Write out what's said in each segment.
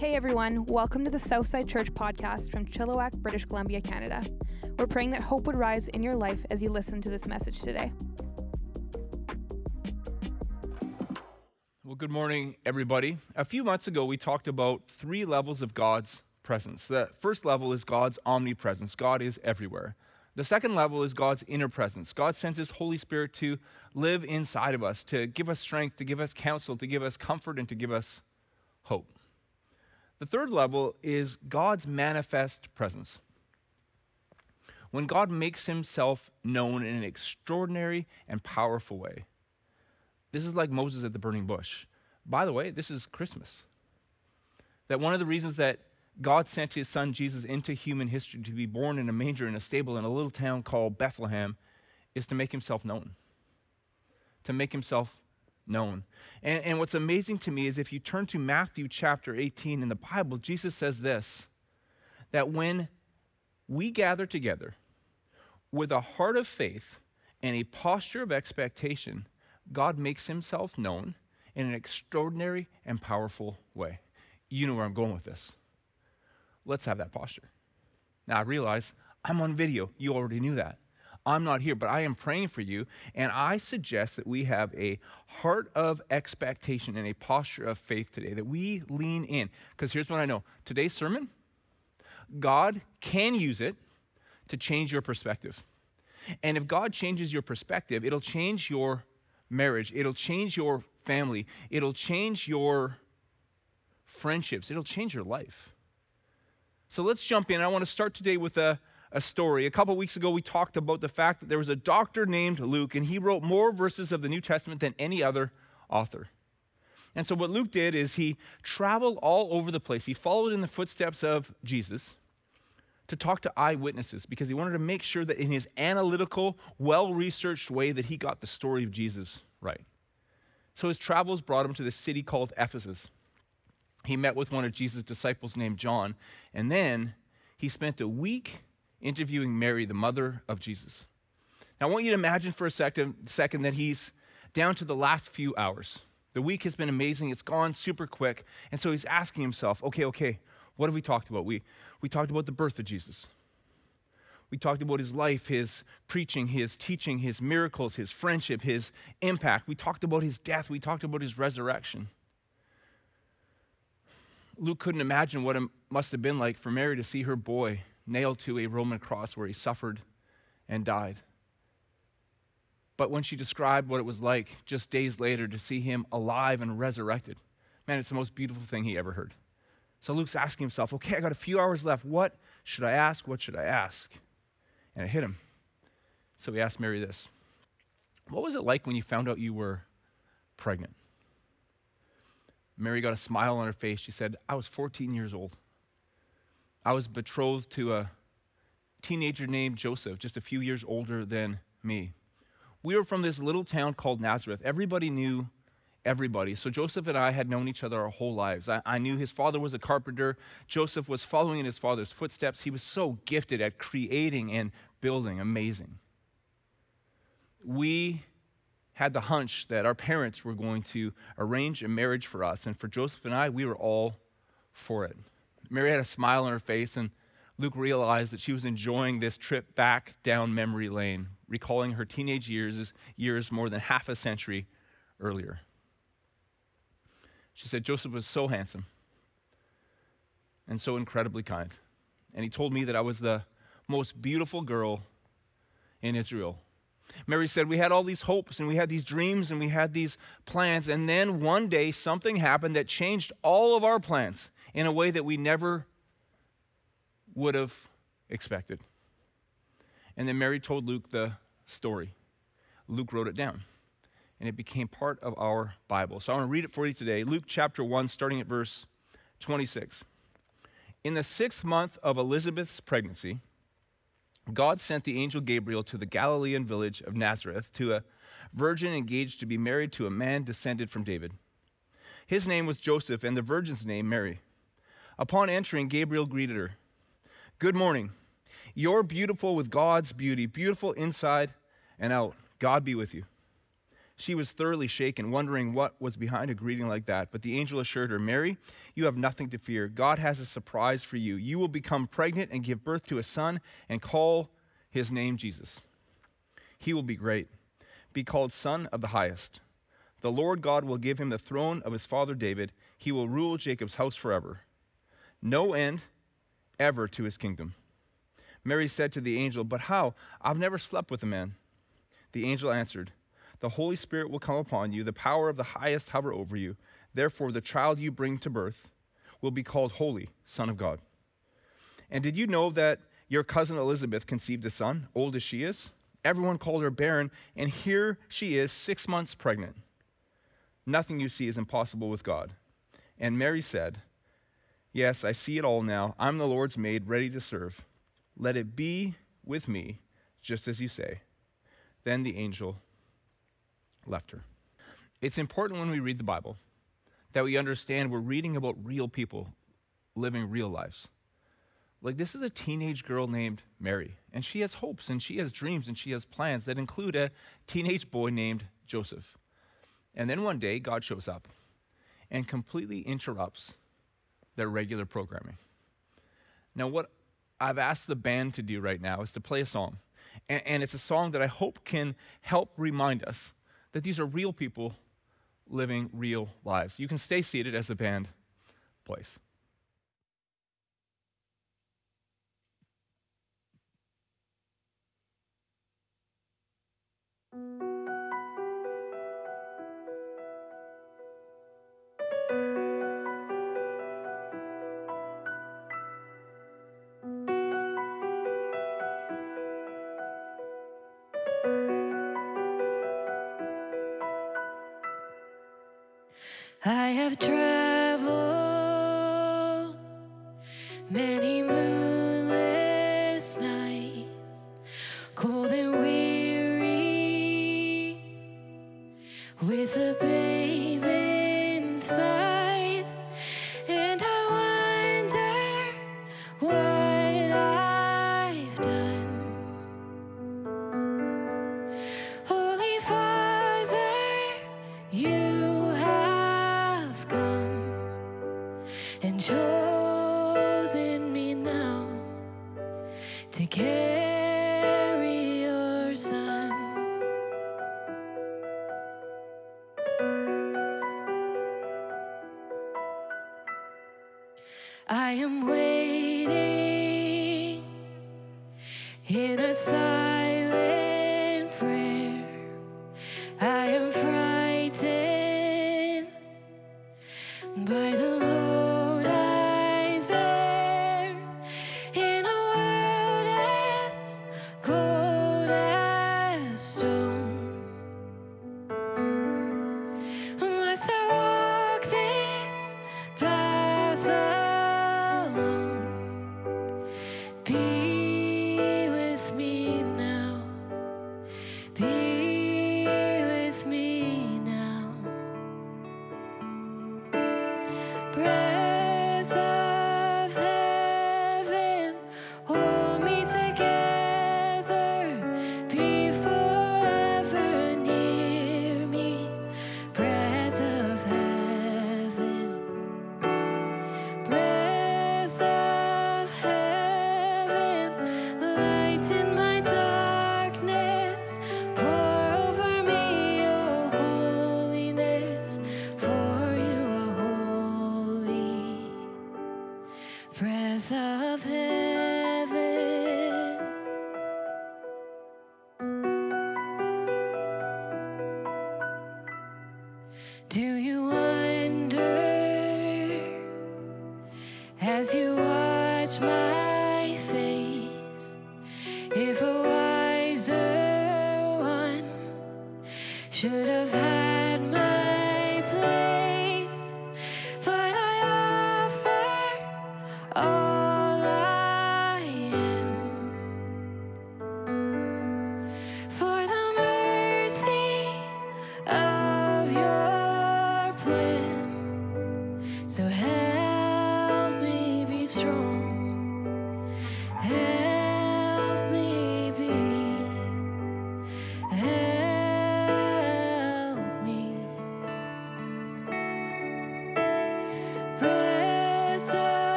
Hey everyone, welcome to the Southside Church podcast from Chilliwack, British Columbia, Canada. We're praying that hope would rise in your life as you listen to this message today. Well, good morning, everybody. A few months ago, we talked about three levels of God's presence. The first level is God's omnipresence, God is everywhere. The second level is God's inner presence. God sends His Holy Spirit to live inside of us, to give us strength, to give us counsel, to give us comfort, and to give us hope. The third level is God's manifest presence. When God makes himself known in an extraordinary and powerful way. This is like Moses at the burning bush. By the way, this is Christmas. That one of the reasons that God sent his son Jesus into human history to be born in a manger in a stable in a little town called Bethlehem is to make himself known. To make himself known. And, and what's amazing to me is if you turn to Matthew chapter 18 in the Bible, Jesus says this that when we gather together with a heart of faith and a posture of expectation, God makes himself known in an extraordinary and powerful way. You know where I'm going with this. Let's have that posture. Now, I realize I'm on video. You already knew that. I'm not here, but I am praying for you. And I suggest that we have a heart of expectation and a posture of faith today, that we lean in. Because here's what I know today's sermon, God can use it to change your perspective. And if God changes your perspective, it'll change your marriage, it'll change your family, it'll change your friendships, it'll change your life. So let's jump in. I want to start today with a a story. A couple weeks ago, we talked about the fact that there was a doctor named Luke, and he wrote more verses of the New Testament than any other author. And so, what Luke did is he traveled all over the place. He followed in the footsteps of Jesus to talk to eyewitnesses because he wanted to make sure that in his analytical, well researched way that he got the story of Jesus right. So his travels brought him to the city called Ephesus. He met with one of Jesus' disciples named John, and then he spent a week interviewing Mary, the mother of Jesus. Now, I want you to imagine for a second, second that he's down to the last few hours. The week has been amazing, it's gone super quick. And so he's asking himself, okay, okay, what have we talked about? We, we talked about the birth of Jesus. We talked about his life, his preaching, his teaching, his miracles, his friendship, his impact. We talked about his death. We talked about his resurrection. Luke couldn't imagine what it must have been like for Mary to see her boy nailed to a Roman cross where he suffered and died. But when she described what it was like just days later to see him alive and resurrected, man, it's the most beautiful thing he ever heard. So Luke's asking himself, okay, I got a few hours left. What should I ask? What should I ask? And it hit him. So he asked Mary this What was it like when you found out you were pregnant? Mary got a smile on her face. She said, I was 14 years old. I was betrothed to a teenager named Joseph, just a few years older than me. We were from this little town called Nazareth. Everybody knew everybody. So Joseph and I had known each other our whole lives. I, I, knew his father was a carpenter. Joseph was following in his father's footsteps. He was so gifted at creating and building. Amazing. We had the hunch that our parents were going to arrange a marriage for us. And for Joseph and I, we were all for it. Mary had a smile on her face, and Luke realized that she was enjoying this trip back down memory lane, recalling her teenage years, years more than half a century earlier. She said, Joseph was so handsome and so incredibly kind. And he told me that I was the most beautiful girl in Israel. Mary said, We had all these hopes and we had these dreams and we had these plans. And then one day something happened that changed all of our plans in a way that we never would have expected. And then Mary told Luke the story. Luke wrote it down, and it became part of our Bible. So I want to read it for you today. Luke chapter 1, starting at verse 26. In the sixth month of Elizabeth's pregnancy, God sent the angel Gabriel to the Galilean village of Nazareth to a virgin engaged to be married to a man descended from David. His name was Joseph, and the virgin's name Mary. Upon entering, Gabriel greeted her Good morning. You're beautiful with God's beauty, beautiful inside and out. God be with you. She was thoroughly shaken, wondering what was behind a greeting like that. But the angel assured her, Mary, you have nothing to fear. God has a surprise for you. You will become pregnant and give birth to a son and call his name Jesus. He will be great, be called Son of the Highest. The Lord God will give him the throne of his father David. He will rule Jacob's house forever. No end ever to his kingdom. Mary said to the angel, But how? I've never slept with a man. The angel answered, The Holy Spirit will come upon you, the power of the highest hover over you. Therefore, the child you bring to birth will be called Holy, Son of God. And did you know that your cousin Elizabeth conceived a son, old as she is? Everyone called her barren, and here she is, six months pregnant. Nothing you see is impossible with God. And Mary said, Yes, I see it all now. I'm the Lord's maid, ready to serve. Let it be with me, just as you say. Then the angel left her. It's important when we read the Bible that we understand we're reading about real people living real lives. Like, this is a teenage girl named Mary, and she has hopes, and she has dreams, and she has plans that include a teenage boy named Joseph. And then one day, God shows up and completely interrupts their regular programming. Now, what I've asked the band to do right now is to play a song. And, and, it's a song that I hope can help remind us that these are real people living real lives. You can stay seated as the band plays. I have traveled Must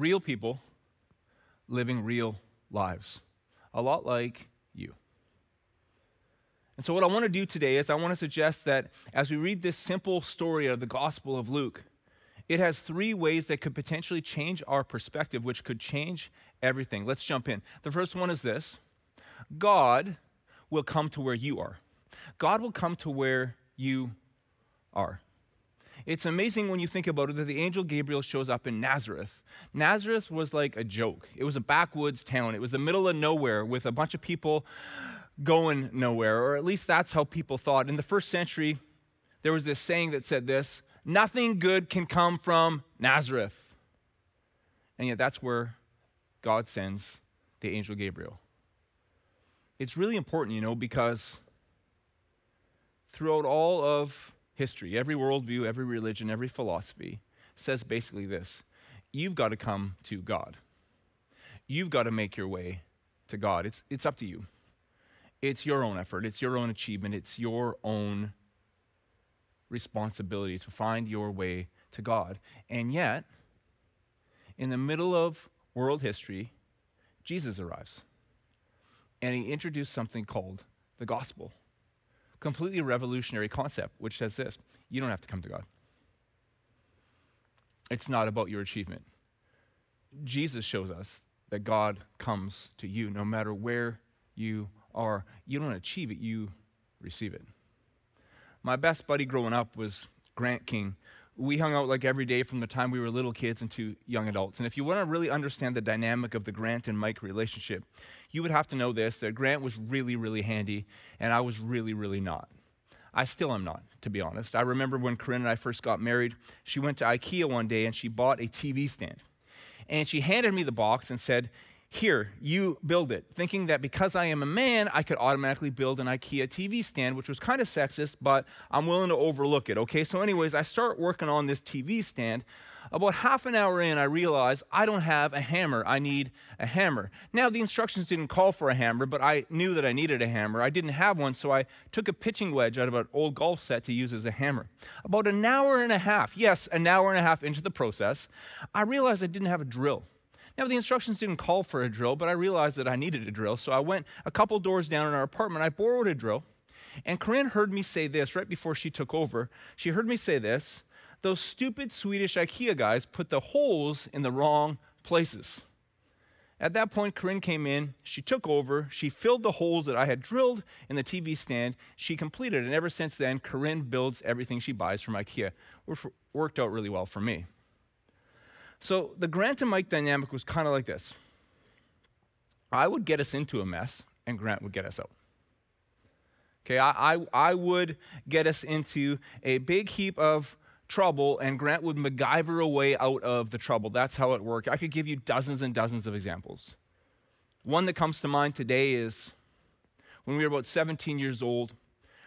Real people living real lives, a lot like you. And so, what I want to do today is I want to suggest that as we read this simple story of the Gospel of Luke, it has three ways that could potentially change our perspective, which could change everything. Let's jump in. The first one is this God will come to where you are. God will come to where you are. It's amazing when you think about it that the angel Gabriel shows up in Nazareth. Nazareth was like a joke. It was a backwoods town. It was the middle of nowhere with a bunch of people going nowhere, or at least that's how people thought. In the first century, there was this saying that said this nothing good can come from Nazareth. And yet, that's where God sends the angel Gabriel. It's really important, you know, because throughout all of history, every worldview, every religion, every philosophy says basically this you've got to come to God. You've got to make your way to God. It's, it's up to you. It's your own effort, it's your own achievement, it's your own responsibility to find your way to God. And yet, in the middle of world history, Jesus arrives. And he introduced something called the gospel. Completely revolutionary concept, which says this you don't have to come to God. It's not about your achievement. Jesus shows us that God comes to you no matter where you are. You don't achieve it, you receive it. My best buddy growing up was Grant King. We hung out like every day from the time we were little kids into young adults. And if you want to really understand the dynamic of the Grant and Mike relationship, you would have to know this that Grant was really, really handy, and I was really, really not. I still am not, to be honest. I remember when Corinne and I first got married, she went to IKEA one day and she bought a TV stand. And she handed me the box and said, Here, you build it, thinking that because I am a man, I could automatically build an IKEA TV stand, which was kind of sexist, but I'm willing to overlook it. Okay, so, anyways, I start working on this TV stand. About half an hour in, I realize I don't have a hammer. I need a hammer. Now, the instructions didn't call for a hammer, but I knew that I needed a hammer. I didn't have one, so I took a pitching wedge out of an old golf set to use as a hammer. About an hour and a half, yes, an hour and a half into the process, I realized I didn't have a drill. Now, the instructions didn't call for a drill, but I realized that I needed a drill, so I went a couple doors down in our apartment. I borrowed a drill, and Corinne heard me say this right before she took over. She heard me say this those stupid Swedish IKEA guys put the holes in the wrong places. At that point, Corinne came in, she took over, she filled the holes that I had drilled in the TV stand, she completed it, and ever since then, Corinne builds everything she buys from IKEA, which worked out really well for me. So the Grant and Mike dynamic was kind of like this I would get us into a mess, and Grant would get us out. Okay, I, I, I would get us into a big heap of trouble, and Grant would MacGyver a way out of the trouble. That's how it worked. I could give you dozens and dozens of examples. One that comes to mind today is when we were about 17 years old.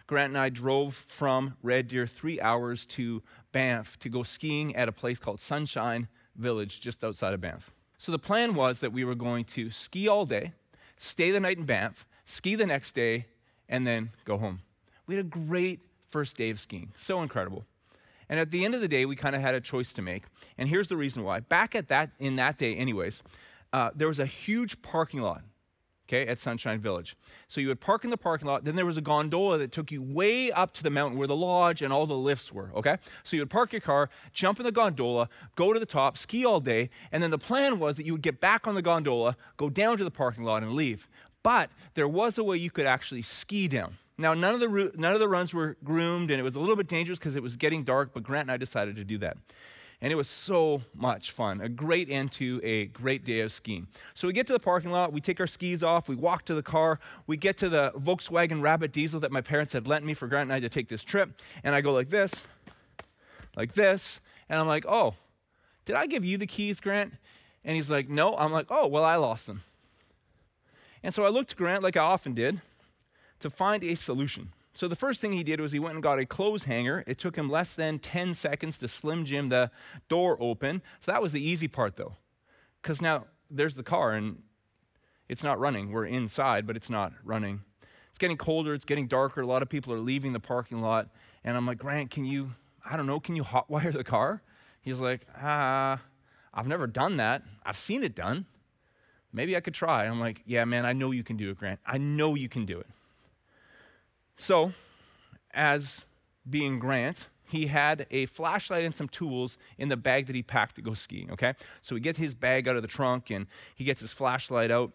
Grant and I drove from Red Deer three hours to Banff to go skiing at a place called Sunshine Village just outside of Banff. So the plan was that we were going to ski all day, stay the night in Banff, ski the next day, and then go home. We had a great first day of skiing, so incredible. And at the end of the day, we kind of had a choice to make. And here's the reason why. Back at that in that day, anyways, uh, there was a huge parking lot okay, at Sunshine Village. So you would park in the parking lot, then there was a gondola that took you way up to the mountain where the lodge and all the lifts were, okay? So you would park your car, jump in the gondola, go to the top, ski all day, and then the plan was that you would get back on the gondola, go down to the parking lot, and leave. But there was a way you could actually ski down. Now, none of the, none of the runs were groomed, and it was a little bit dangerous because it was getting dark, but Grant and I decided to do that. And it was so much fun. A great end to a great day of skiing. So we get to the parking lot, we take our skis off, we walk to the car, we get to the Volkswagen Rabbit diesel that my parents had lent me for Grant and I to take this trip. And I go like this, like this. And I'm like, oh, did I give you the keys, Grant? And he's like, no. I'm like, oh, well, I lost them. And so I looked to Grant, like I often did, to find a solution. So the first thing he did was he went and got a clothes hanger. It took him less than 10 seconds to Slim Jim the door open. So that was the easy part though. Because now there's the car and it's not running. We're inside, but it's not running. It's getting colder, it's getting darker. A lot of people are leaving the parking lot. And I'm like, Grant, can you, I don't know, can you hotwire the car? He's like, ah, I've never done that. I've seen it done. Maybe I could try. I'm like, yeah, man, I know you can do it, Grant. I know you can do it. So, as being Grant, he had a flashlight and some tools in the bag that he packed to go skiing, okay? So he gets his bag out of the trunk and he gets his flashlight out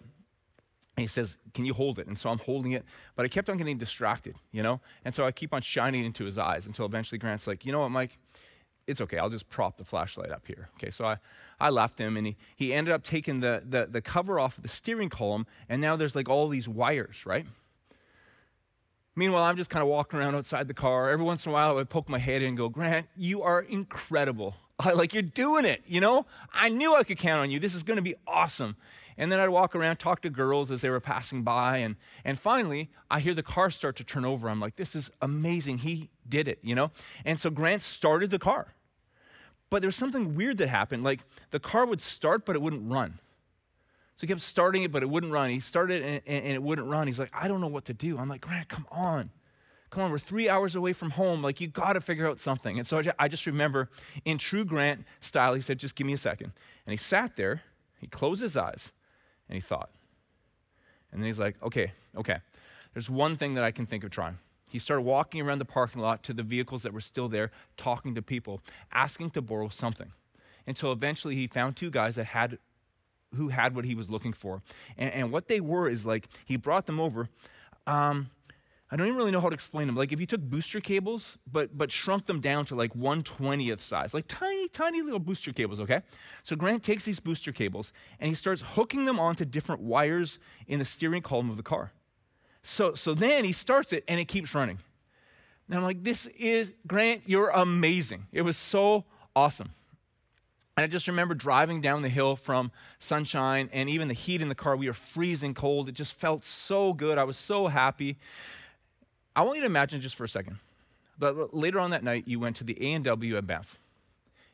and he says, Can you hold it? And so I'm holding it, but I kept on getting distracted, you know? And so I keep on shining into his eyes until eventually Grant's like, You know what, Mike? It's okay. I'll just prop the flashlight up here. Okay, so I, I left him and he, he ended up taking the, the, the cover off of the steering column, and now there's like all these wires, right? Meanwhile, I'm just kind of walking around outside the car. Every once in a while, I would poke my head in and go, Grant, you are incredible. I, like, you're doing it, you know? I knew I could count on you. This is going to be awesome. And then I'd walk around, talk to girls as they were passing by. And, and finally, I hear the car start to turn over. I'm like, this is amazing. He did it, you know? And so Grant started the car. But there was something weird that happened. Like, the car would start, but it wouldn't run. So he kept starting it, but it wouldn't run. He started and, and, it wouldn't run. He's like, I don't know what to do. I'm like, Grant, come on. Come on, we're three hours away from home. Like, you got to figure out something. And so I just remember in true Grant style, he said, just give me a second. And he sat there, he closed his eyes, and he thought. And then he's like, okay, okay, there's one thing that I can think of trying. He started walking around the parking lot to the vehicles that were still there, talking to people, asking to borrow something. Until eventually he found two guys that had who had what he was looking for. And, and what they were is like, he brought them over. Um, I don't even really know how to explain them. Like if you took booster cables, but but shrunk them down to like 120th size, like tiny, tiny little booster cables, okay? So Grant takes these booster cables and he starts hooking them onto different wires in the steering column of the car. So so then he starts it and it keeps running. And I'm like, this is Grant, you're amazing. It was so awesome. And I just remember driving down the hill from sunshine and even the heat in the car. We were freezing cold. It just felt so good. I was so happy. I want you to imagine just for a second. But later on that night, you went to the A&W at Banff.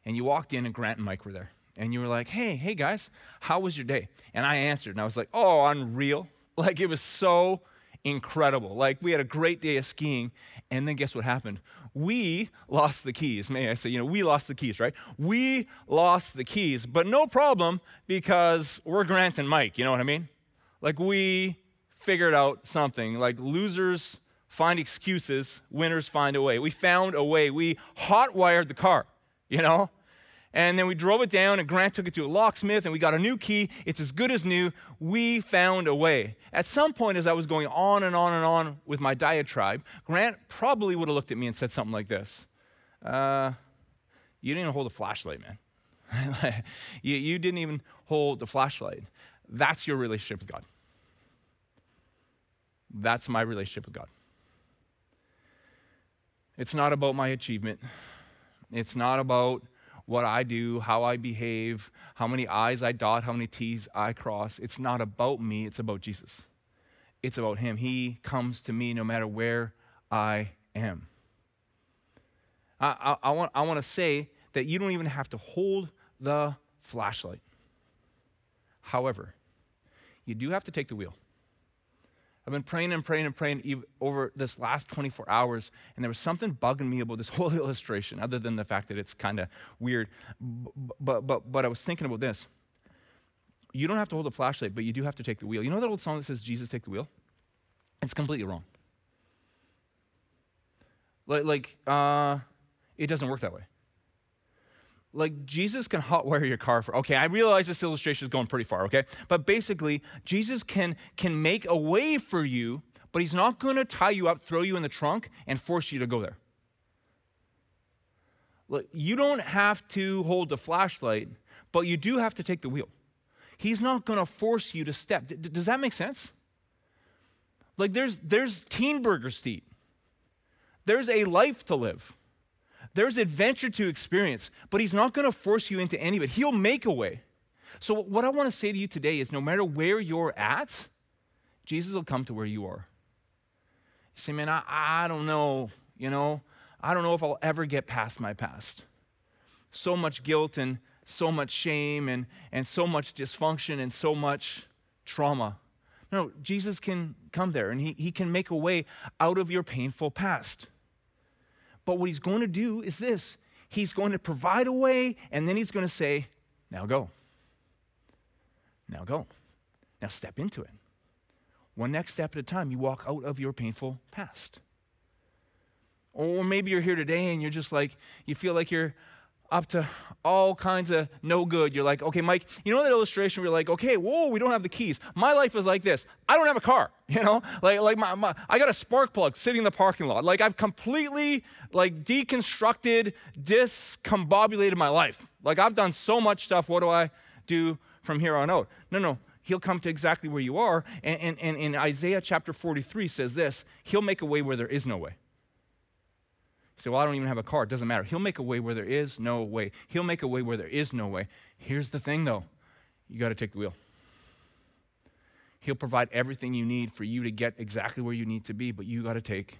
And you walked in, and Grant and Mike were there. And you were like, hey, hey guys, how was your day? And I answered, and I was like, oh, unreal. Like it was so incredible. Like we had a great day of skiing. And then guess what happened? We lost the keys. May I say, you know, we lost the keys, right? We lost the keys, but no problem because we're Grant and Mike, you know what I mean? Like we figured out something. Like losers find excuses, winners find a way. We found a way. We hot wired the car, you know? And then we drove it down, and Grant took it to a locksmith, and we got a new key. It's as good as new. We found a way. At some point, as I was going on and on and on with my diatribe, Grant probably would have looked at me and said something like this uh, You didn't even hold a flashlight, man. you, you didn't even hold the flashlight. That's your relationship with God. That's my relationship with God. It's not about my achievement. It's not about what I do, how I behave, how many I's I dot, how many T's I cross. It's not about me, it's about Jesus. It's about Him. He comes to me no matter where I am. I, I, I want, I want to say that you don't even have to hold the flashlight. However, you do have to take the wheel. I've been praying and praying and praying over this last 24 hours, and there was something bugging me about this whole illustration, other than the fact that it's kind of weird. But, but, but I was thinking about this. you don't have to hold the flashlight, but you do have to take the wheel. You know that old song that says, Jesus, take the wheel? It's completely wrong. Like, like uh, it doesn't work that way. Like, Jesus can hotwire your car for, okay, I realize this illustration is going pretty far, okay? But basically, Jesus can, can make a way for you, but he's not going to tie you up, throw you in the trunk, and force you to go there. Look, you don't have to hold the flashlight, but you do have to take the wheel. He's not going to force you to step. D- does that make sense? Like there's there's teen burgers to. There's a life to live. There's adventure to experience, but he's not going to force you into any of it. He'll make a way. So what I want to say to you today is no matter where you're at, Jesus will come to where you are. You say, man, I, I don't know, you know, I don't know if I'll ever get past my past. So much guilt and so much shame and, and so much dysfunction and so much trauma. No, Jesus can come there and he, he can make a way out of your painful past. But what he's going to do is this He's going to provide a way, and then he's going to say, Now go. Now go. Now step into it. One next step at a time, you walk out of your painful past. Or maybe you're here today and you're just like, you feel like you're up to all kinds of no good. You're like, okay, Mike, you know that illustration where you're like, okay, whoa, we don't have the keys. My life is like this. I don't have a car, you know? Like, like my, my I got a spark plug sitting in the parking lot. Like I've completely like deconstructed, discombobulated my life. Like I've done so much stuff. What do I do from here on out? No, no. He'll come to exactly where you are. And, and, and in Isaiah chapter 43 says this, he'll make a way where there is no way. Say, well, I don't even have a car. It doesn't matter. He'll make a way where there is no way. He'll make a way where there is no way. Here's the thing, though you got to take the wheel. He'll provide everything you need for you to get exactly where you need to be, but you got to take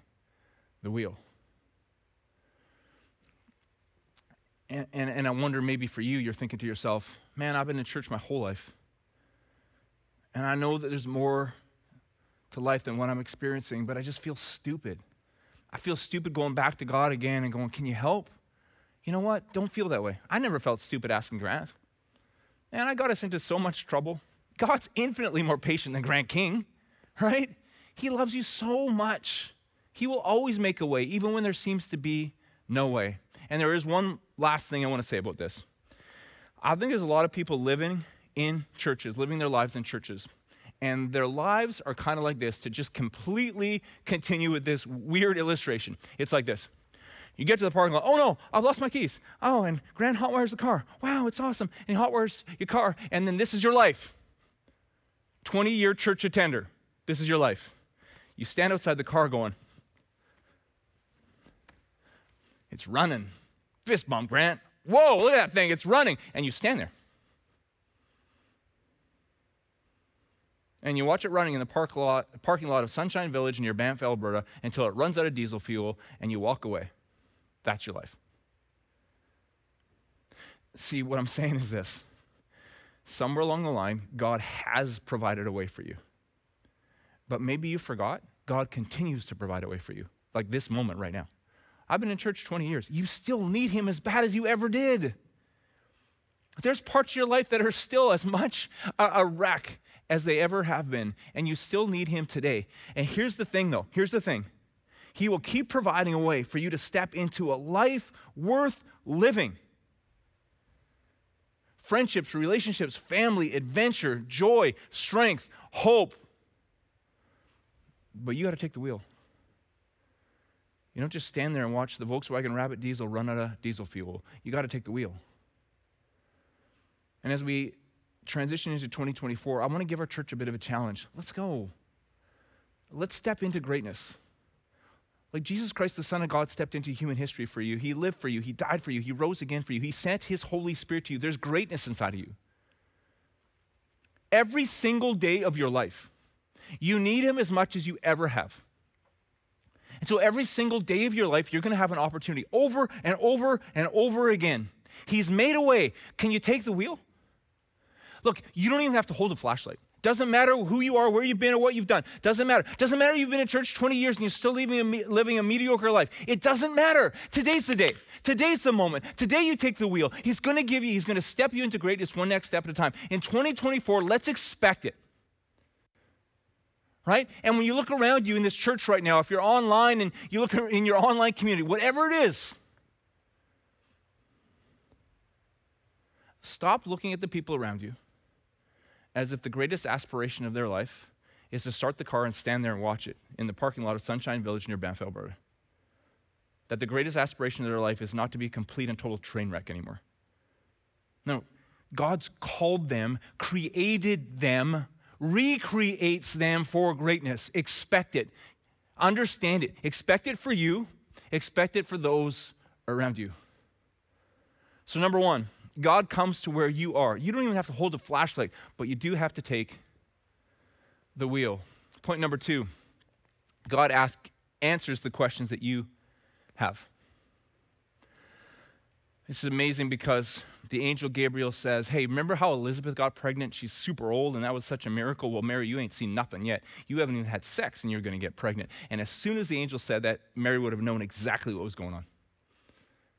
the wheel. And, and, and I wonder maybe for you, you're thinking to yourself, man, I've been in church my whole life. And I know that there's more to life than what I'm experiencing, but I just feel stupid. I feel stupid going back to God again and going, Can you help? You know what? Don't feel that way. I never felt stupid asking Grant. And I got us into so much trouble. God's infinitely more patient than Grant King, right? He loves you so much. He will always make a way, even when there seems to be no way. And there is one last thing I want to say about this. I think there's a lot of people living in churches, living their lives in churches, and their lives are kind of like this to just completely continue with this weird illustration. It's like this. You get to the parking lot, oh no, I've lost my keys. Oh, and Grant hotwires the car. Wow, it's awesome. And he hotwires your car, and then this is your life. 20 year church attender. This is your life. You stand outside the car going, it's running. Fist bump, Grant. Whoa, look at that thing, it's running. And you stand there. And you watch it running in the park lot, parking lot of Sunshine Village near Banff, Alberta, until it runs out of diesel fuel and you walk away. That's your life. See, what I'm saying is this somewhere along the line, God has provided a way for you. But maybe you forgot, God continues to provide a way for you, like this moment right now. I've been in church 20 years. You still need Him as bad as you ever did. There's parts of your life that are still as much a, a wreck as they ever have been, and you still need Him today. And here's the thing, though here's the thing He will keep providing a way for you to step into a life worth living. Friendships, relationships, family, adventure, joy, strength, hope. But you got to take the wheel. You don't just stand there and watch the Volkswagen Rabbit diesel run out of diesel fuel. You got to take the wheel. And as we transition into 2024, I want to give our church a bit of a challenge. Let's go. Let's step into greatness. Like Jesus Christ, the Son of God, stepped into human history for you. He lived for you. He died for you. He rose again for you. He sent His Holy Spirit to you. There's greatness inside of you. Every single day of your life, you need Him as much as you ever have. And so every single day of your life, you're going to have an opportunity over and over and over again. He's made a way. Can you take the wheel? Look, you don't even have to hold a flashlight. Doesn't matter who you are, where you've been, or what you've done. Doesn't matter. Doesn't matter you've been in church 20 years and you're still living a, living a mediocre life. It doesn't matter. Today's the day. Today's the moment. Today you take the wheel. He's going to give you, he's going to step you into greatness one next step at a time. In 2024, let's expect it. Right? And when you look around you in this church right now, if you're online and you look in your online community, whatever it is, stop looking at the people around you as if the greatest aspiration of their life is to start the car and stand there and watch it in the parking lot of Sunshine Village near Banff, Alberta. That the greatest aspiration of their life is not to be a complete and total train wreck anymore. No, God's called them, created them, recreates them for greatness. Expect it. Understand it. Expect it for you, expect it for those around you. So, number one, God comes to where you are. You don't even have to hold a flashlight, but you do have to take the wheel. Point number two God ask, answers the questions that you have. This is amazing because the angel Gabriel says, Hey, remember how Elizabeth got pregnant? She's super old, and that was such a miracle. Well, Mary, you ain't seen nothing yet. You haven't even had sex, and you're going to get pregnant. And as soon as the angel said that, Mary would have known exactly what was going on.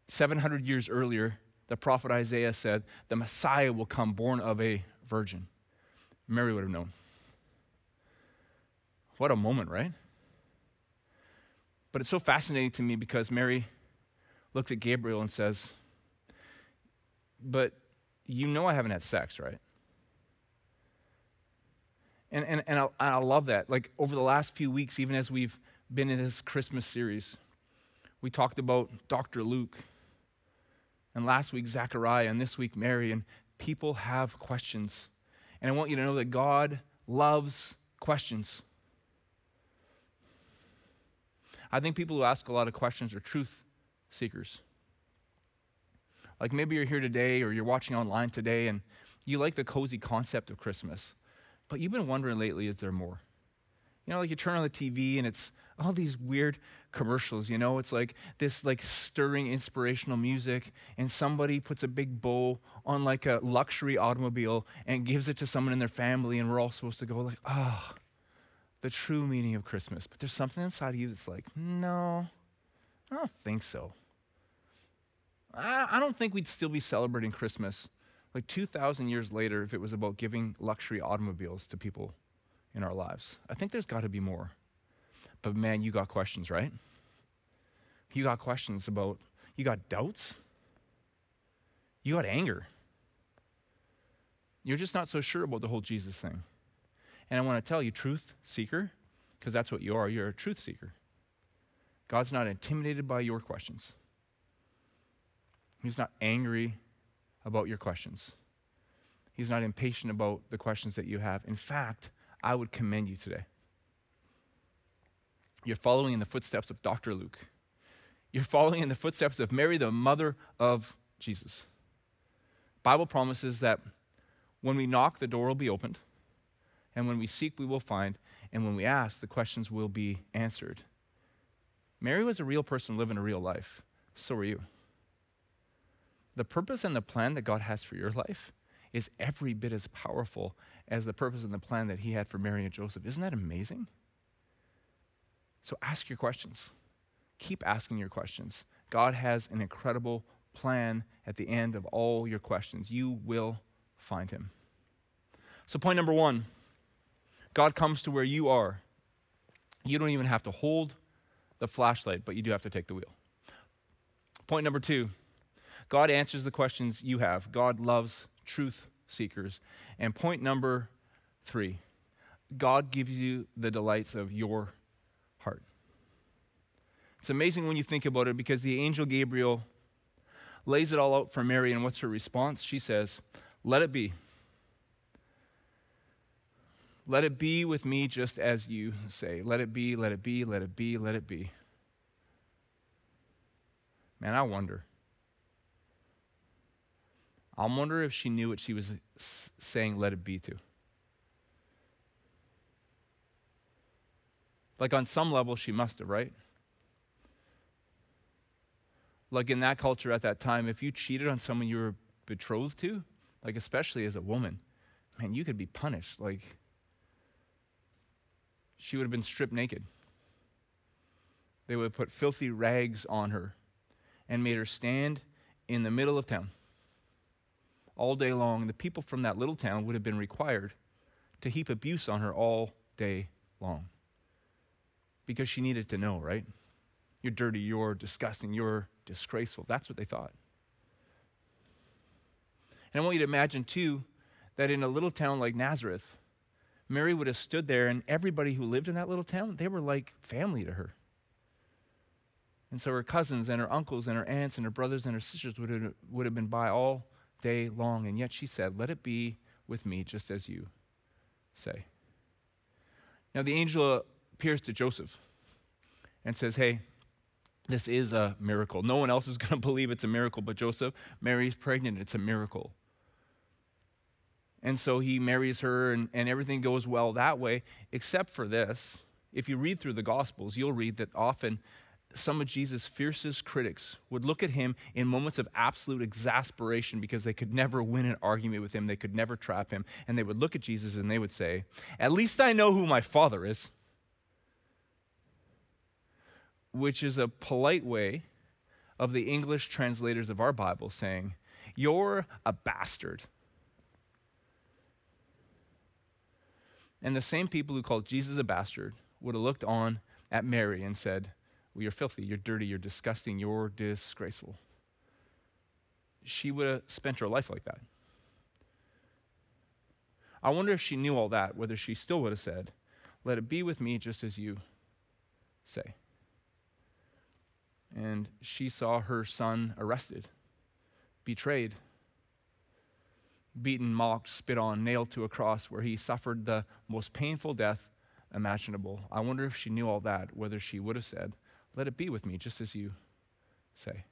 700 years earlier, the prophet Isaiah said, The Messiah will come born of a virgin. Mary would have known. What a moment, right? But it's so fascinating to me because Mary looks at Gabriel and says, But you know I haven't had sex, right? And, and, and, I, I love that. Like over the last few weeks, even as we've been in this Christmas series, we talked about Dr. Luke and last week Zechariah, and this week Mary, and people have questions. And I want you to know that God loves questions. I think people who ask a lot of questions are truth seekers. Like maybe you're here today or you're watching online today and you like the cozy concept of Christmas, but you've been wondering lately is there more? You know, like you turn on the TV and it's all these weird commercials, you know? It's like this like stirring inspirational music and somebody puts a big bow on like a luxury automobile and gives it to someone in their family and we're all supposed to go like, "Ah, oh, the true meaning of Christmas." But there's something inside of you that's like, "No. I don't think so." I, I don't think we'd still be celebrating Christmas like 2,000 years later if it was about giving luxury automobiles to people in our lives. I think there's got to be more. But man, you got questions, right? You got questions about, you got doubts, you got anger. You're just not so sure about the whole Jesus thing. And I want to tell you, truth seeker, because that's what you are, you're a truth seeker. God's not intimidated by your questions. He's not angry about your questions. He's not impatient about the questions that you have. In fact, I would commend you today. You're following in the footsteps of Dr. Luke. You're following in the footsteps of Mary, the mother of Jesus. Bible promises that when we knock, the door will be opened, and when we seek, we will find, and when we ask, the questions will be answered. Mary was a real person living a real life. So are you. The purpose and the plan that God has for your life is every bit as powerful as the purpose and the plan that He had for Mary and Joseph. Isn't that amazing? So ask your questions. Keep asking your questions. God has an incredible plan at the end of all your questions. You will find Him. So, point number one God comes to where you are. You don't even have to hold the flashlight, but you do have to take the wheel. Point number two God answers the questions you have. God loves truth seekers. And point number three God gives you the delights of your heart. It's amazing when you think about it because the angel Gabriel lays it all out for Mary, and what's her response? She says, Let it be. Let it be with me just as you say. Let it be, let it be, let it be, let it be. Man, I wonder. I wonder if she knew what she was saying, let it be to. Like on some level, she must have, right? Like in that culture at that time, if you cheated on someone you were betrothed to, like especially as a woman, man, you could be punished. Like she would have been stripped naked. They would have put filthy rags on her and made her stand in the middle of town all day long. The people from that little town would have been required to heap abuse on her all day long because she needed to know, right? You're dirty, you're disgusting, you're disgraceful. That's what they thought. And I want you to imagine, too, that in a little town like Nazareth, Mary would have stood there, and everybody who lived in that little town, they were like family to her. And so her cousins and her uncles and her aunts and her brothers and her sisters would have, would have been by all day long. And yet she said, Let it be with me just as you say. Now the angel appears to Joseph and says, Hey, this is a miracle. No one else is going to believe it's a miracle but Joseph. Mary's pregnant, it's a miracle. And so he marries her, and, and everything goes well that way, except for this. If you read through the Gospels, you'll read that often some of Jesus' fiercest critics would look at him in moments of absolute exasperation because they could never win an argument with him, they could never trap him, and they would look at Jesus and they would say, At least I know who my father is. Which is a polite way of the English translators of our Bible saying, You're a bastard. And the same people who called Jesus a bastard would have looked on at Mary and said, well, You're filthy, you're dirty, you're disgusting, you're disgraceful. She would have spent her life like that. I wonder if she knew all that, whether she still would have said, Let it be with me just as you say. And she saw her son arrested, betrayed, beaten, mocked, spit on, nailed to a cross where he suffered the most painful death imaginable. I wonder if she knew all that, whether she would have said, Let it be with me, just as you say.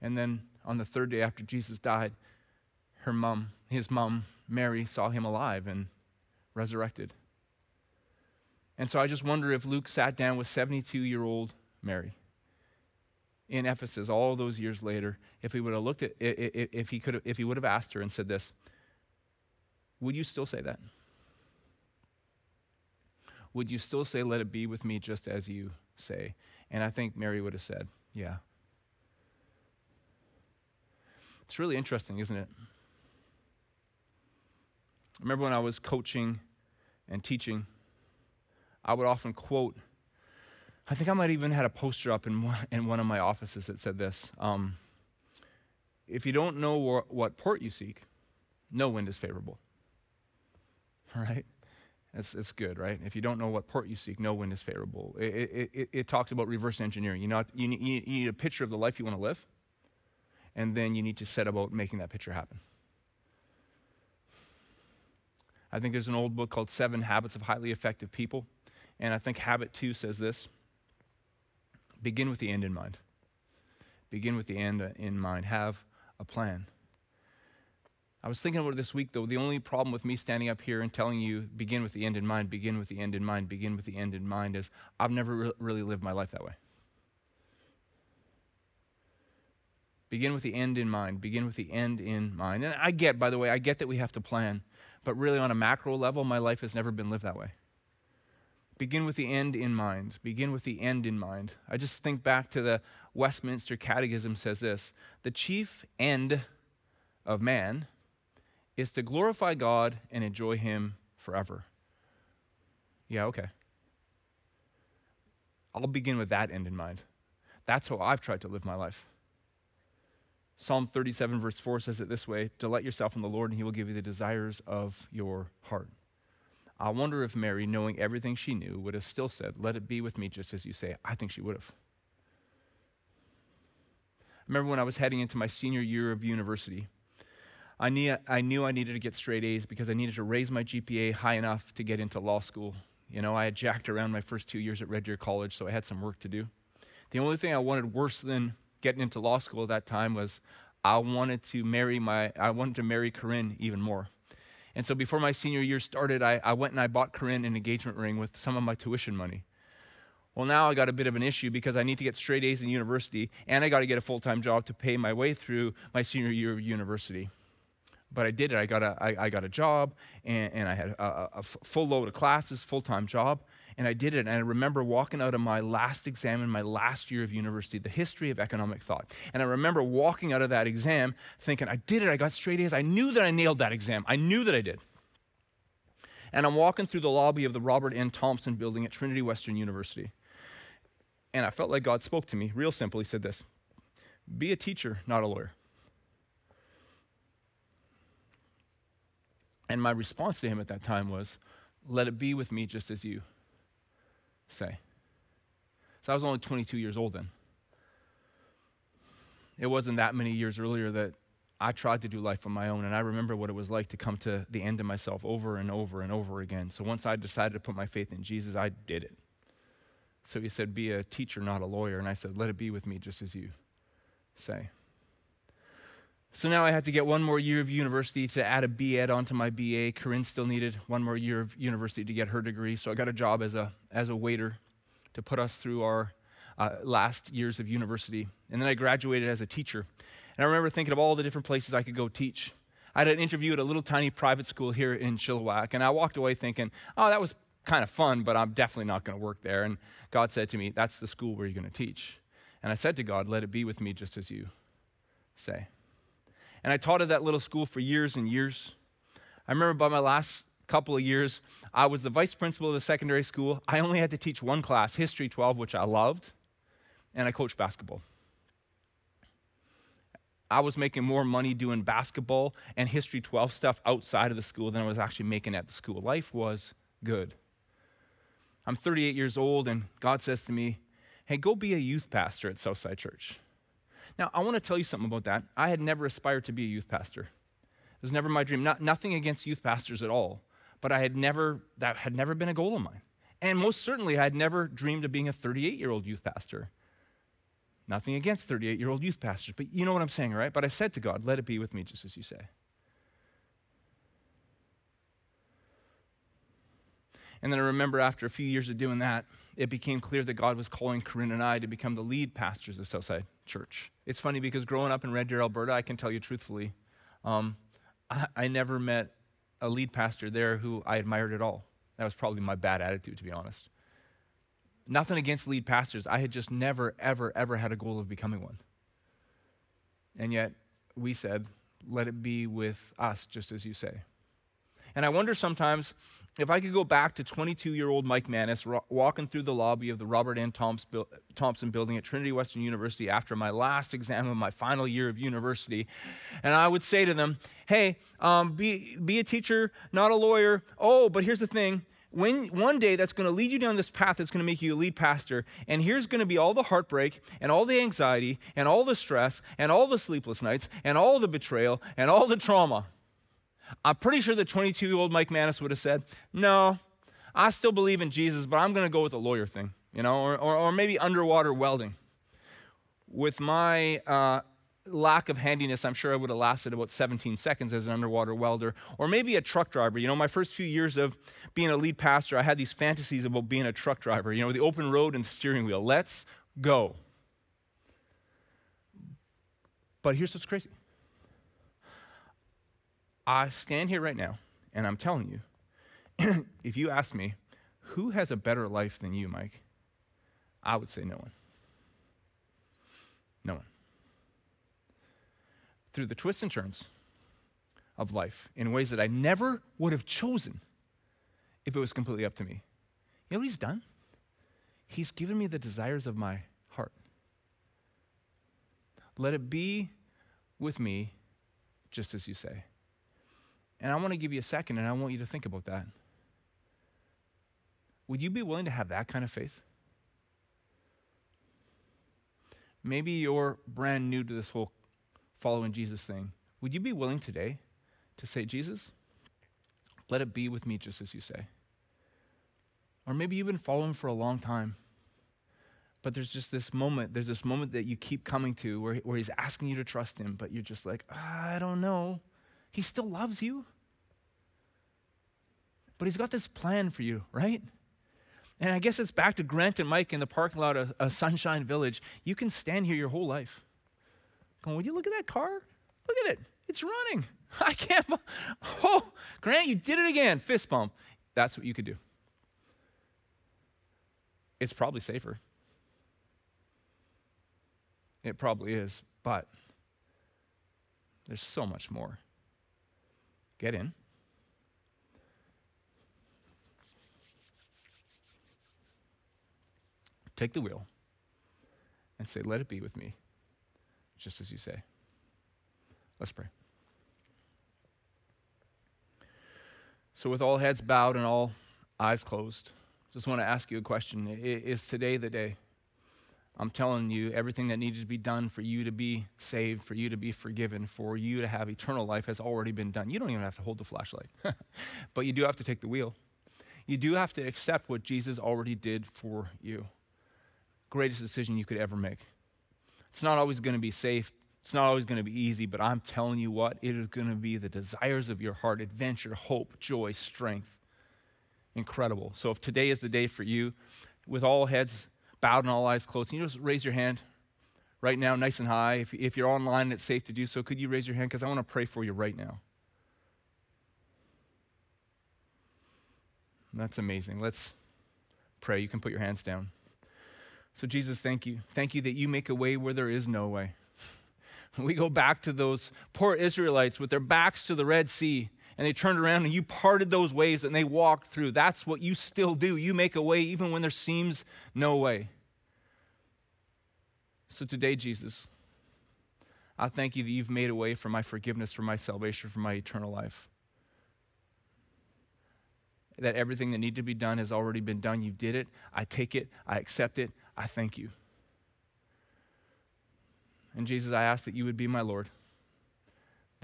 And then on the third day after Jesus died, her mom, his mom, Mary, saw him alive and resurrected. And so I just wonder if Luke sat down with 72 year old Mary in Ephesus all those years later, if he would have looked at, if he could, if he would have asked her and said this, would you still say that? Would you still say, "Let it be with me," just as you say? And I think Mary would have said, "Yeah." It's really interesting, isn't it? I remember when I was coaching and teaching, I would often quote I think I might even had a poster up in one, in one of my offices that said this um, If you don't know wh- what port you seek, no wind is favorable. Right? It's, it's good, right? If you don't know what port you seek, no wind is favorable. It, it, it, talks about reverse engineering. You, know, you, need, you need a picture of the life you want to live, and then you need to set about making that picture happen. I think there's an old book called Seven Habits of Highly Effective People, and I think habit two says this begin with the end in mind. Begin with the end uh, in mind. Have a plan. I was thinking about it this week, though. The only problem with me standing up here and telling you, begin with the end in mind, begin with the end in mind, begin with the end in mind, is I've never re- really lived my life that way. Begin with the end in mind. Begin with the end in mind. And I get, by the way, I get that we have to plan. But really, on a macro level, my life has never been lived that way. Begin with the end in mind. Begin with the end in mind. I just think back to the Westminster Catechism says this The chief end of man is to glorify God and enjoy Him forever. Yeah, okay. I'll begin with that end in mind. That's how I've tried to live my life. Psalm 37, verse 4 says it this way Delight yourself in the Lord, and He will give you the desires of your heart. I wonder if Mary, knowing everything she knew, would have still said, Let it be with me just as you say. I think she would have. I remember when I was heading into my senior year of university, I, knew I knew I needed to get straight A's because I needed to raise my GPA high enough to get into law school. You know, I had jacked around my first two years at Red Deer College, so I had some work to do. The only thing I wanted worse than getting into law school at that time was I wanted to marry my I wanted to marry Corinne even more. And so before my senior year started, I, I went and I bought Corinne an engagement ring with some of my tuition money. Well, now I got a bit of an issue because I need to get straight A's in university and I got to get a full time job to pay my way through my senior year of university. But I did it. I got a, I, I got a job, and, and I had a full load of classes, full time job, and I did it. And I remember walking out of my last exam in my last year of university, the history of economic thought. And I remember walking out of that exam thinking, I did it. I got straight A's. I knew that I nailed that exam. I knew that I did. And I'm walking through the lobby of the Robert N. Thompson building at Trinity Western University. And I felt like God spoke to me, real simple. He said this Be a teacher, not a lawyer. And my response to him at that time was, Let it be with me just as you say. So I was only 22 years old then. It wasn't that many years earlier that I tried to do life on my own, and I remember what it was like to come to the end of myself over and over and over again. So once I decided to put my faith in Jesus, I did it. So he said, Be a teacher, not a lawyer. And I said, Let it be with me just as you say. So now I had to get one more year of university to add a B.Ed onto my BA. Corinne still needed one more year of university to get her degree. So I got a job as a, as a waiter to put us through our uh, last years of university. And then I graduated as a teacher. And I remember thinking of all the different places I could go teach. I had an interview at a little tiny private school here in Chilliwack, and I walked away thinking, oh, that was kind of fun, but I'm definitely not going to work there. And God said to me, that's the school where you're going to teach. And I said to God, let it be with me just as you say. And I taught at that little school for years and years. I remember by my last couple of years, I was the vice principal of a secondary school. I only had to teach one class, History 12, which I loved, and I coached basketball. I was making more money doing basketball and History 12 stuff outside of the school than I was actually making at the school. Life was good. I'm 38 years old, and God says to me, Hey, go be a youth pastor at Southside Church. Now, I want to tell you something about that. I had never aspired to be a youth pastor. It was never my dream. Not, nothing against youth pastors at all, but I had never, that had never been a goal of mine. And most certainly, I had never dreamed of being a 38 year old youth pastor. Nothing against 38 year old youth pastors, but you know what I'm saying, right? But I said to God, let it be with me just as you say. And then I remember after a few years of doing that, it became clear that God was calling Corinne and I to become the lead pastors of Southside Church. It's funny because growing up in Red Deer, Alberta, I can tell you truthfully, um, I, I never met a lead pastor there who I admired at all. That was probably my bad attitude, to be honest. Nothing against lead pastors. I had just never, ever, ever had a goal of becoming one. And yet, we said, let it be with us, just as you say. And I wonder sometimes if I could go back to 22 year old Mike Manis ro- walking through the lobby of the Robert N. Thompson, building at Trinity Western University after my last exam of my final year of university, and I would say to them, Hey, um, be, be a teacher, not a lawyer. Oh, but here's the thing. When, one day that's going to lead you down this path that's going to make you a lead pastor, and here's going to be all the heartbreak, and all the anxiety, and all the stress, and all the sleepless nights, and all the betrayal, and all the trauma. I'm pretty sure the 22 year old Mike Manis would have said, No, I still believe in Jesus, but I'm going to go with the lawyer thing, you know, or, or, or maybe underwater welding. With my uh, lack of handiness, I'm sure I would have lasted about 17 seconds as an underwater welder, or maybe a truck driver. You know, my first few years of being a lead pastor, I had these fantasies about being a truck driver, you know, with the open road and steering wheel. Let's go. But here's what's crazy. I stand here right now and I'm telling you, if you ask me, who has a better life than you, Mike? I would say no one. No one. Through the twists and turns of life in ways that I never would have chosen if it was completely up to me. You know what he's done? He's given me the desires of my heart. Let it be with me just as you say. And I want to give you a second and I want you to think about that. Would you be willing to have that kind of faith? Maybe you're brand new to this whole following Jesus thing. Would you be willing today to say, Jesus, let it be with me just as you say? Or maybe you've been following for a long time, but there's just this moment, there's this moment that you keep coming to where, where he's asking you to trust him, but you're just like, ah, I don't know. He still loves you. But he's got this plan for you, right? And I guess it's back to Grant and Mike in the parking lot of, of Sunshine Village. You can stand here your whole life. Going, would you look at that car? Look at it. It's running. I can't. Oh, Grant, you did it again. Fist bump. That's what you could do. It's probably safer. It probably is, but there's so much more. Get in. Take the wheel and say, Let it be with me, just as you say. Let's pray. So, with all heads bowed and all eyes closed, just want to ask you a question. Is today the day? I'm telling you, everything that needs to be done for you to be saved, for you to be forgiven, for you to have eternal life has already been done. You don't even have to hold the flashlight, but you do have to take the wheel. You do have to accept what Jesus already did for you. Greatest decision you could ever make. It's not always going to be safe, it's not always going to be easy, but I'm telling you what, it is going to be the desires of your heart adventure, hope, joy, strength. Incredible. So if today is the day for you, with all heads bowed and all eyes closed. Can you just raise your hand right now, nice and high? If, if you're online and it's safe to do so, could you raise your hand? Because I want to pray for you right now. That's amazing. Let's pray. You can put your hands down. So, Jesus, thank you. Thank you that you make a way where there is no way. We go back to those poor Israelites with their backs to the Red Sea and they turned around and you parted those waves and they walked through. That's what you still do. You make a way even when there seems no way. So today, Jesus, I thank you that you've made a way for my forgiveness, for my salvation, for my eternal life. That everything that needed to be done has already been done. You did it. I take it. I accept it. I thank you. And Jesus, I ask that you would be my Lord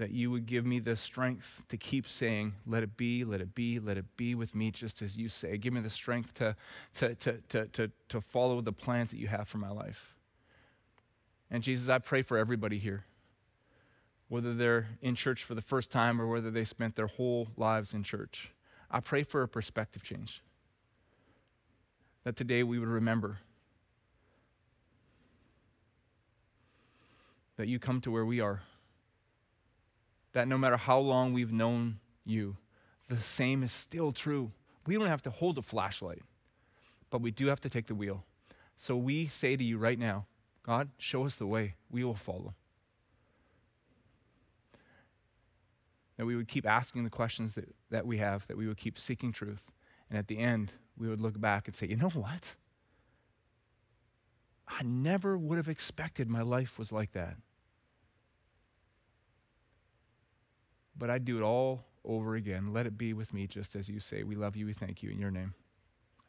that you would give me the strength to keep saying, Let it be, let it be, let it be with me, just as you say. Give me the strength to, to, to, to, to, to follow the plans that you have for my life. And Jesus, I pray for everybody here, whether they're in church for the first time or whether they spent their whole lives in church. I pray for a perspective change. That today we would remember that you come to where we are that no matter how long we've known you, the same is still true. We don't have to hold a flashlight, but we do have to take the wheel. So we say to you right now, God, show us the way. We will follow. That we would keep asking the questions that, that we have, that we would keep seeking truth. And at the end, we would look back and say, you know what? I never would have expected my life was like that. But I'd do it all over again. Let it be with me just as you say. We love you. We thank you in your name.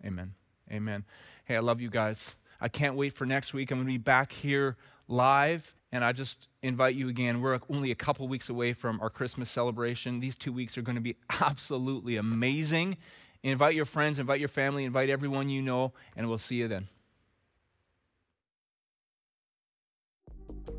Amen. Amen. Hey, I love you guys. I can't wait for next week. I'm going to be back here live, and I just invite you again. We're only a couple weeks away from our Christmas celebration. These two weeks are going to be absolutely amazing. Invite your friends, invite your family, invite everyone you know, and we'll see you then.